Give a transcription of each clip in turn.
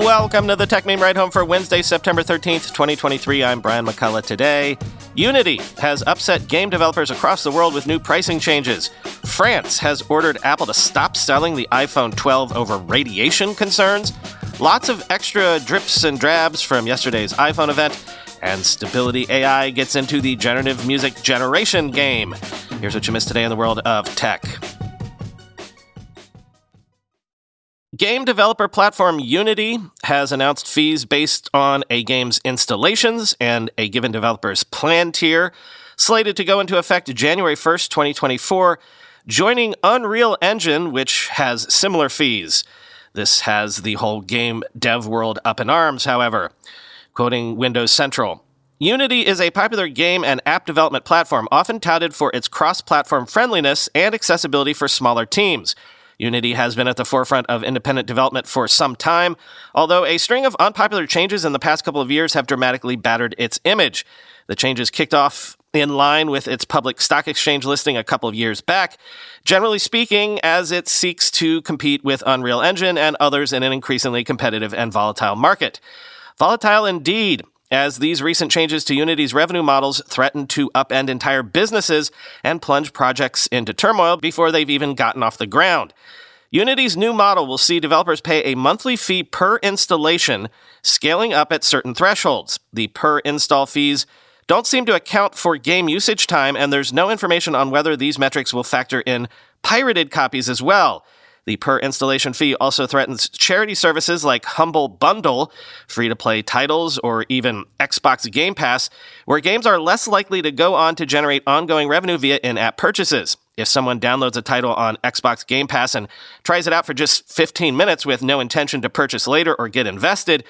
Welcome to the Techmeme Ride Home for Wednesday, September 13th, 2023. I'm Brian McCullough. Today, Unity has upset game developers across the world with new pricing changes. France has ordered Apple to stop selling the iPhone 12 over radiation concerns. Lots of extra drips and drabs from yesterday's iPhone event. And Stability AI gets into the generative music generation game. Here's what you missed today in the world of tech. Game developer platform Unity has announced fees based on a game's installations and a given developer's plan tier, slated to go into effect January 1st, 2024, joining Unreal Engine, which has similar fees. This has the whole game dev world up in arms, however. Quoting Windows Central. Unity is a popular game and app development platform often touted for its cross platform friendliness and accessibility for smaller teams. Unity has been at the forefront of independent development for some time, although a string of unpopular changes in the past couple of years have dramatically battered its image. The changes kicked off in line with its public stock exchange listing a couple of years back, generally speaking, as it seeks to compete with Unreal Engine and others in an increasingly competitive and volatile market. Volatile indeed, as these recent changes to Unity's revenue models threaten to upend entire businesses and plunge projects into turmoil before they've even gotten off the ground. Unity's new model will see developers pay a monthly fee per installation, scaling up at certain thresholds. The per install fees don't seem to account for game usage time, and there's no information on whether these metrics will factor in pirated copies as well. The per installation fee also threatens charity services like Humble Bundle, free to play titles, or even Xbox Game Pass, where games are less likely to go on to generate ongoing revenue via in app purchases. If someone downloads a title on Xbox Game Pass and tries it out for just 15 minutes with no intention to purchase later or get invested,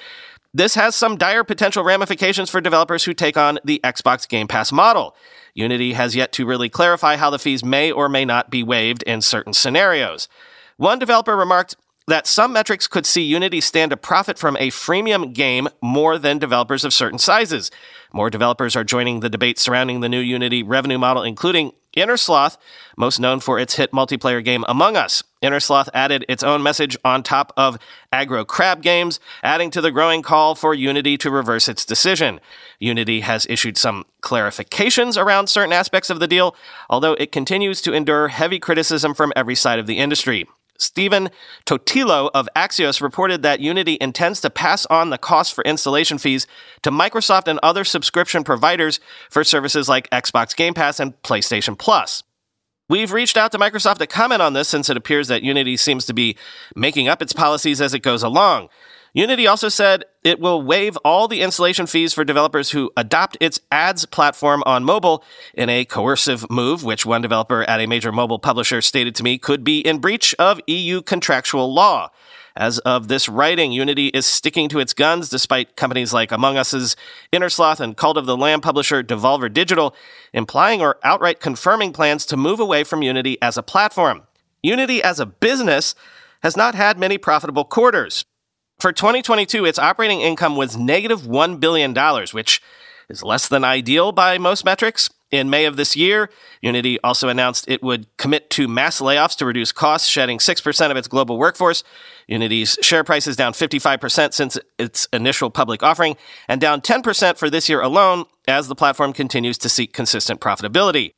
this has some dire potential ramifications for developers who take on the Xbox Game Pass model. Unity has yet to really clarify how the fees may or may not be waived in certain scenarios. One developer remarked that some metrics could see Unity stand to profit from a freemium game more than developers of certain sizes. More developers are joining the debate surrounding the new Unity revenue model, including Innersloth, most known for its hit multiplayer game Among Us. Innersloth added its own message on top of Aggro Crab Games, adding to the growing call for Unity to reverse its decision. Unity has issued some clarifications around certain aspects of the deal, although it continues to endure heavy criticism from every side of the industry. Stephen Totilo of Axios reported that Unity intends to pass on the cost for installation fees to Microsoft and other subscription providers for services like Xbox Game Pass and PlayStation Plus. We've reached out to Microsoft to comment on this since it appears that Unity seems to be making up its policies as it goes along. Unity also said it will waive all the installation fees for developers who adopt its ads platform on mobile in a coercive move, which one developer at a major mobile publisher stated to me could be in breach of EU contractual law. As of this writing, Unity is sticking to its guns despite companies like Among Us's Innersloth and Cult of the Lamb publisher Devolver Digital implying or outright confirming plans to move away from Unity as a platform. Unity as a business has not had many profitable quarters. For 2022, its operating income was negative $1 billion, which is less than ideal by most metrics. In May of this year, Unity also announced it would commit to mass layoffs to reduce costs, shedding 6% of its global workforce. Unity's share price is down 55% since its initial public offering, and down 10% for this year alone as the platform continues to seek consistent profitability.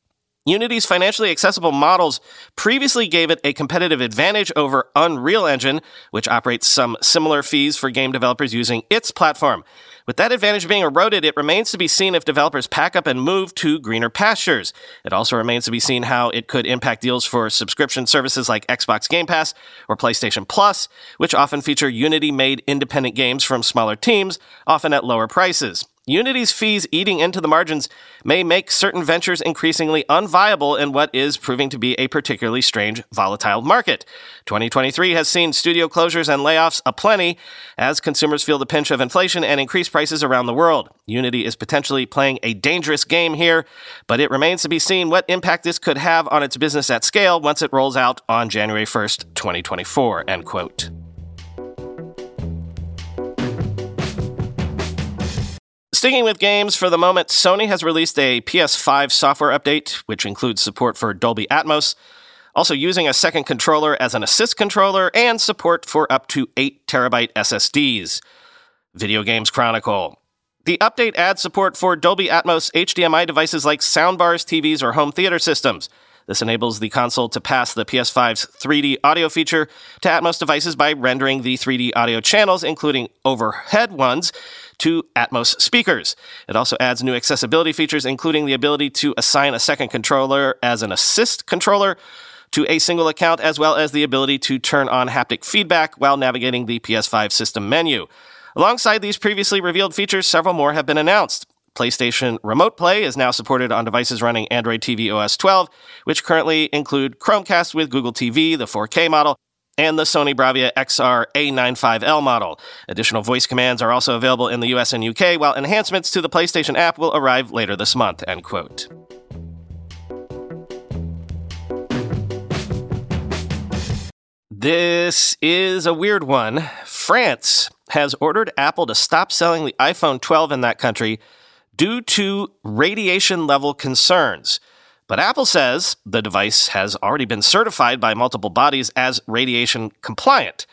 Unity's financially accessible models previously gave it a competitive advantage over Unreal Engine, which operates some similar fees for game developers using its platform. With that advantage being eroded, it remains to be seen if developers pack up and move to greener pastures. It also remains to be seen how it could impact deals for subscription services like Xbox Game Pass or PlayStation Plus, which often feature Unity made independent games from smaller teams, often at lower prices. Unity's fees eating into the margins may make certain ventures increasingly unviable in what is proving to be a particularly strange, volatile market. 2023 has seen studio closures and layoffs aplenty as consumers feel the pinch of inflation and increased prices around the world. Unity is potentially playing a dangerous game here, but it remains to be seen what impact this could have on its business at scale once it rolls out on January 1st, 2024. End quote. Sticking with games for the moment, Sony has released a PS5 software update, which includes support for Dolby Atmos. also using a second controller as an assist controller, and support for up to 8 terabyte SSDs. Video Games Chronicle. The update adds support for Dolby Atmos HDMI devices like soundbars, TVs, or home theater systems. This enables the console to pass the PS5's 3D audio feature to Atmos devices by rendering the 3D audio channels, including overhead ones, to Atmos speakers. It also adds new accessibility features, including the ability to assign a second controller as an assist controller to a single account, as well as the ability to turn on haptic feedback while navigating the PS5 system menu. Alongside these previously revealed features, several more have been announced. PlayStation Remote Play is now supported on devices running Android TV OS 12, which currently include Chromecast with Google TV, the 4K model, and the Sony Bravia XR A95L model. Additional voice commands are also available in the US and UK, while enhancements to the PlayStation app will arrive later this month. End quote. This is a weird one. France has ordered Apple to stop selling the iPhone 12 in that country due to radiation level concerns. But Apple says the device has already been certified by multiple bodies as radiation compliant.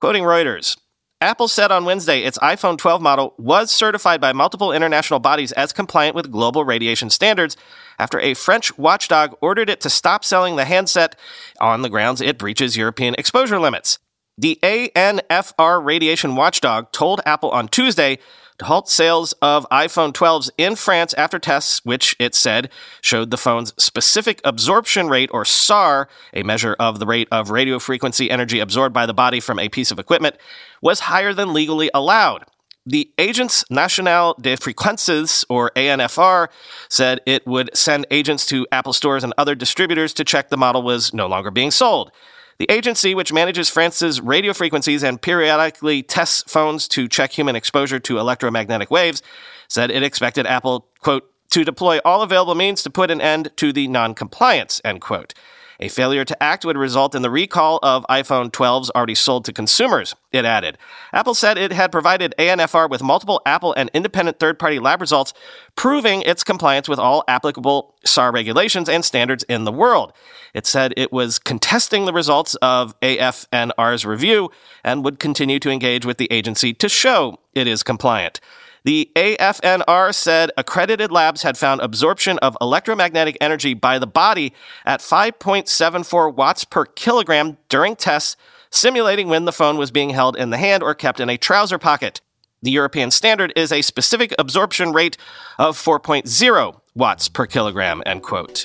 Quoting Reuters, Apple said on Wednesday its iPhone 12 model was certified by multiple international bodies as compliant with global radiation standards after a French watchdog ordered it to stop selling the handset on the grounds it breaches European exposure limits. The ANFR radiation watchdog told Apple on Tuesday to halt sales of iPhone 12s in France after tests, which it said showed the phone's specific absorption rate, or SAR, a measure of the rate of radio frequency energy absorbed by the body from a piece of equipment, was higher than legally allowed. The Agence Nationale des Fréquences, or ANFR, said it would send agents to Apple stores and other distributors to check the model was no longer being sold. The agency, which manages France's radio frequencies and periodically tests phones to check human exposure to electromagnetic waves, said it expected Apple, quote, to deploy all available means to put an end to the non-compliance, end quote. A failure to act would result in the recall of iPhone 12s already sold to consumers, it added. Apple said it had provided ANFR with multiple Apple and independent third party lab results proving its compliance with all applicable SAR regulations and standards in the world. It said it was contesting the results of AFNR's review and would continue to engage with the agency to show it is compliant. The AFNR said accredited labs had found absorption of electromagnetic energy by the body at 5.74 watts per kilogram during tests, simulating when the phone was being held in the hand or kept in a trouser pocket. The European standard is a specific absorption rate of 4.0 watts per kilogram, end quote.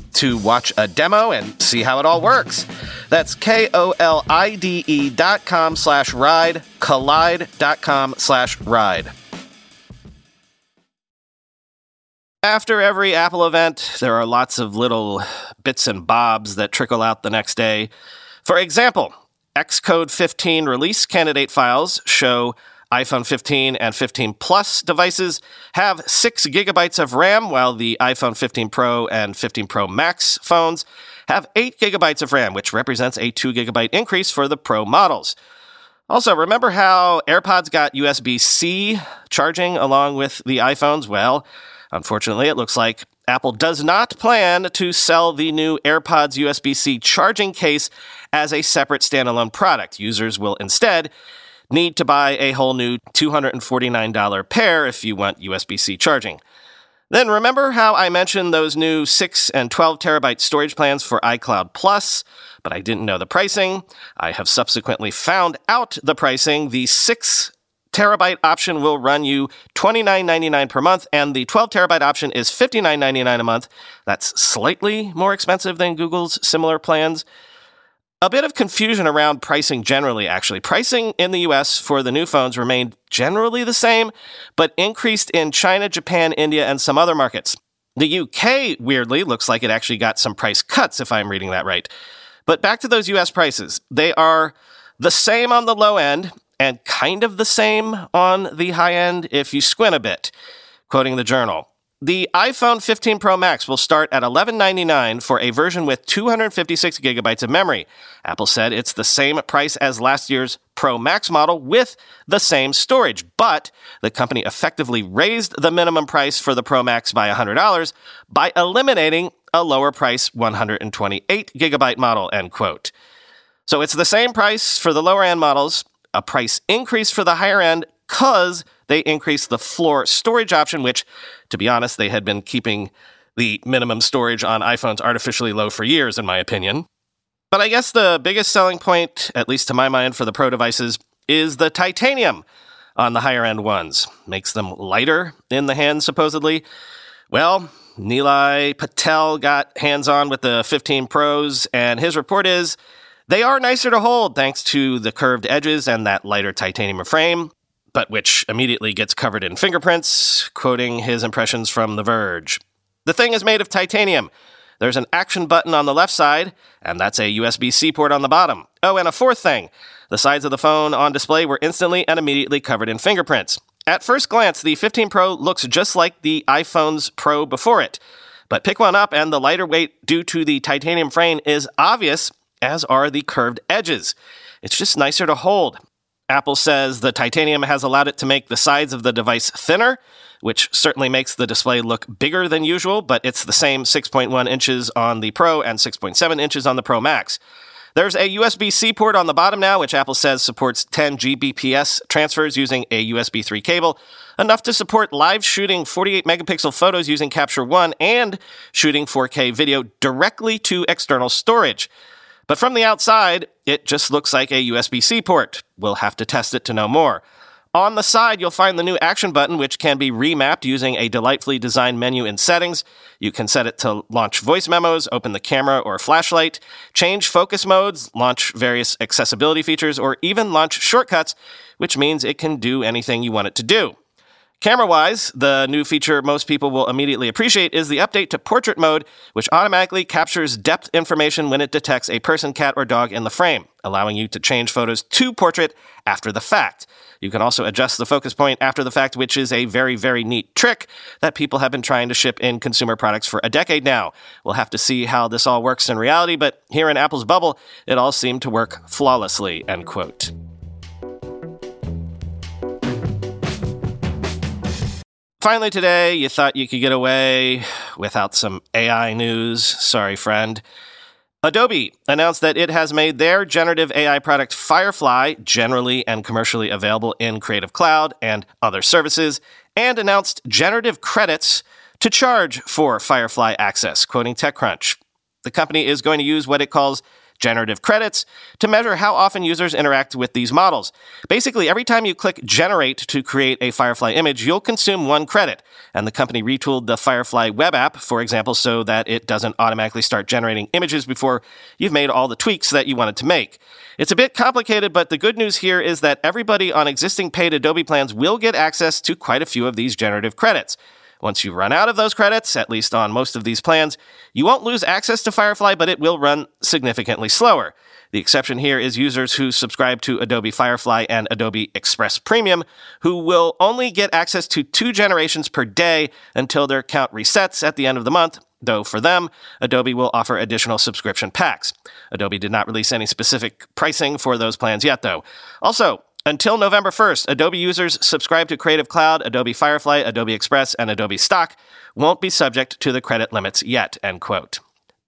to watch a demo and see how it all works. That's K-O-L-I-D-E dot com slash ride, kolide dot com slash ride. After every Apple event, there are lots of little bits and bobs that trickle out the next day. For example, Xcode 15 release candidate files show iPhone 15 and 15 Plus devices have 6 gigabytes of RAM, while the iPhone 15 Pro and 15 Pro Max phones have 8 gigabytes of RAM, which represents a 2 gigabyte increase for the Pro models. Also, remember how AirPods got USB C charging along with the iPhones? Well, unfortunately, it looks like Apple does not plan to sell the new AirPods USB C charging case as a separate standalone product. Users will instead need to buy a whole new $249 pair if you want USB C charging. Then remember how I mentioned those new 6 and 12 terabyte storage plans for iCloud Plus, but I didn't know the pricing. I have subsequently found out the pricing. The 6 terabyte option will run you $29.99 per month, and the 12 terabyte option is $59.99 a month. That's slightly more expensive than Google's similar plans. A bit of confusion around pricing generally, actually. Pricing in the US for the new phones remained generally the same, but increased in China, Japan, India, and some other markets. The UK, weirdly, looks like it actually got some price cuts, if I'm reading that right. But back to those US prices. They are the same on the low end and kind of the same on the high end if you squint a bit. Quoting the journal. The iPhone 15 Pro Max will start at $11.99 for a version with 256 gigabytes of memory. Apple said it's the same price as last year's Pro Max model with the same storage, but the company effectively raised the minimum price for the Pro Max by $100 by eliminating a lower price 128 gigabyte model, end quote. So it's the same price for the lower end models, a price increase for the higher end because they increased the floor storage option, which, to be honest, they had been keeping the minimum storage on iPhones artificially low for years, in my opinion. But I guess the biggest selling point, at least to my mind, for the Pro devices is the titanium on the higher end ones. Makes them lighter in the hand, supposedly. Well, Nilay Patel got hands on with the 15 Pros, and his report is they are nicer to hold thanks to the curved edges and that lighter titanium frame but which immediately gets covered in fingerprints, quoting his impressions from The Verge. The thing is made of titanium. There's an action button on the left side, and that's a USB C port on the bottom. Oh, and a fourth thing the sides of the phone on display were instantly and immediately covered in fingerprints. At first glance, the 15 Pro looks just like the iPhone's Pro before it. But pick one up, and the lighter weight due to the titanium frame is obvious, as are the curved edges. It's just nicer to hold. Apple says the titanium has allowed it to make the sides of the device thinner, which certainly makes the display look bigger than usual, but it's the same 6.1 inches on the Pro and 6.7 inches on the Pro Max. There's a USB C port on the bottom now, which Apple says supports 10 Gbps transfers using a USB 3 cable, enough to support live shooting 48 megapixel photos using Capture One and shooting 4K video directly to external storage. But from the outside, it just looks like a USB C port. We'll have to test it to know more. On the side, you'll find the new action button, which can be remapped using a delightfully designed menu in settings. You can set it to launch voice memos, open the camera or flashlight, change focus modes, launch various accessibility features, or even launch shortcuts, which means it can do anything you want it to do. Camera wise, the new feature most people will immediately appreciate is the update to portrait mode, which automatically captures depth information when it detects a person, cat, or dog in the frame, allowing you to change photos to portrait after the fact. You can also adjust the focus point after the fact, which is a very, very neat trick that people have been trying to ship in consumer products for a decade now. We'll have to see how this all works in reality, but here in Apple's bubble, it all seemed to work flawlessly, end quote. Finally, today, you thought you could get away without some AI news. Sorry, friend. Adobe announced that it has made their generative AI product Firefly generally and commercially available in Creative Cloud and other services, and announced generative credits to charge for Firefly access, quoting TechCrunch. The company is going to use what it calls generative credits to measure how often users interact with these models. Basically, every time you click generate to create a Firefly image, you'll consume one credit. And the company retooled the Firefly web app, for example, so that it doesn't automatically start generating images before you've made all the tweaks that you wanted to make. It's a bit complicated, but the good news here is that everybody on existing paid Adobe plans will get access to quite a few of these generative credits. Once you run out of those credits, at least on most of these plans, you won't lose access to Firefly, but it will run significantly slower. The exception here is users who subscribe to Adobe Firefly and Adobe Express Premium, who will only get access to two generations per day until their account resets at the end of the month, though for them, Adobe will offer additional subscription packs. Adobe did not release any specific pricing for those plans yet, though. Also, until November 1st, Adobe users subscribed to Creative Cloud, Adobe Firefly, Adobe Express, and Adobe Stock won't be subject to the credit limits yet, end quote.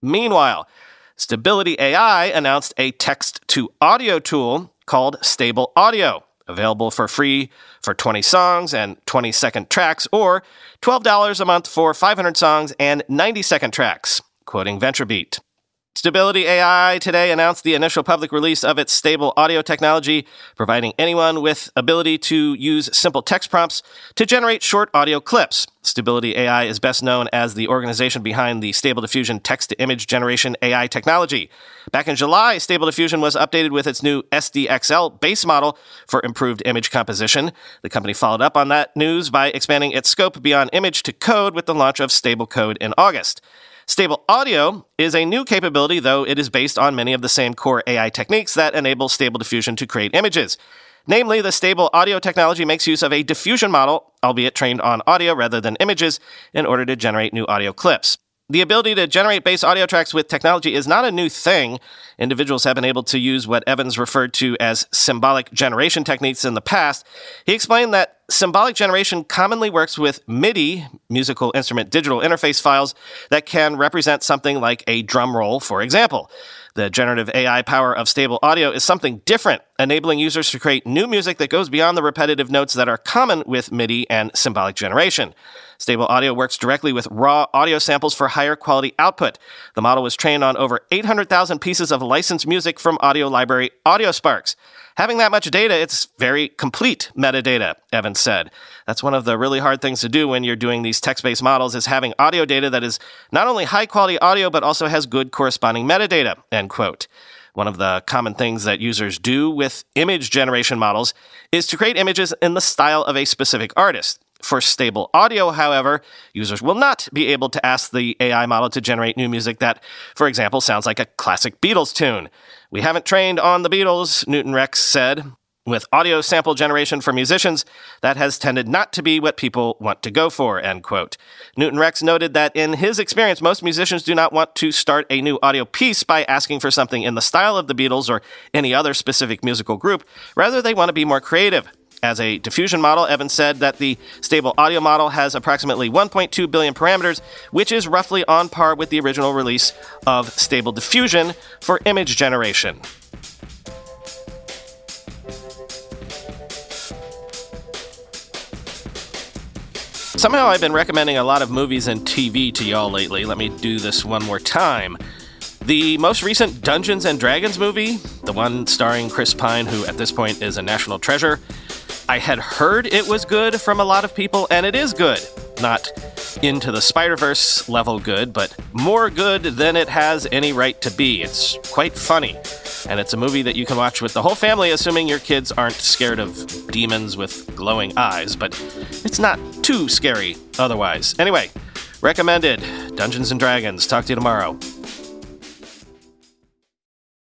Meanwhile, Stability AI announced a text to audio tool called Stable Audio, available for free for 20 songs and 20 second tracks, or $12 a month for 500 songs and 90 second tracks, quoting VentureBeat. Stability AI today announced the initial public release of its stable audio technology, providing anyone with ability to use simple text prompts to generate short audio clips. Stability AI is best known as the organization behind the Stable Diffusion text to image generation AI technology. Back in July, Stable Diffusion was updated with its new SDXL base model for improved image composition. The company followed up on that news by expanding its scope beyond image to code with the launch of Stable Code in August. Stable Audio is a new capability, though it is based on many of the same core AI techniques that enable Stable Diffusion to create images. Namely, the stable audio technology makes use of a diffusion model, albeit trained on audio rather than images, in order to generate new audio clips. The ability to generate base audio tracks with technology is not a new thing. Individuals have been able to use what Evans referred to as symbolic generation techniques in the past. He explained that symbolic generation commonly works with MIDI, musical instrument digital interface files, that can represent something like a drum roll, for example. The generative AI power of stable audio is something different, enabling users to create new music that goes beyond the repetitive notes that are common with MIDI and symbolic generation. Stable Audio works directly with raw audio samples for higher quality output. The model was trained on over 800,000 pieces of licensed music from audio library AudioSparx. Having that much data, it's very complete metadata, Evans said. That's one of the really hard things to do when you're doing these text-based models is having audio data that is not only high quality audio, but also has good corresponding metadata, end quote. One of the common things that users do with image generation models is to create images in the style of a specific artist. For stable audio, however, users will not be able to ask the AI model to generate new music that, for example, sounds like a classic Beatles tune. We haven't trained on the Beatles, Newton Rex said. With audio sample generation for musicians, that has tended not to be what people want to go for, end quote. Newton Rex noted that in his experience, most musicians do not want to start a new audio piece by asking for something in the style of the Beatles or any other specific musical group. Rather, they want to be more creative. As a diffusion model, Evans said that the stable audio model has approximately 1.2 billion parameters, which is roughly on par with the original release of Stable Diffusion for image generation. Somehow I've been recommending a lot of movies and TV to y'all lately. Let me do this one more time. The most recent Dungeons and Dragons movie, the one starring Chris Pine, who at this point is a national treasure, I had heard it was good from a lot of people, and it is good. Not into the Spider Verse level good, but more good than it has any right to be. It's quite funny. And it's a movie that you can watch with the whole family, assuming your kids aren't scared of demons with glowing eyes, but it's not too scary otherwise. Anyway, recommended Dungeons and Dragons. Talk to you tomorrow.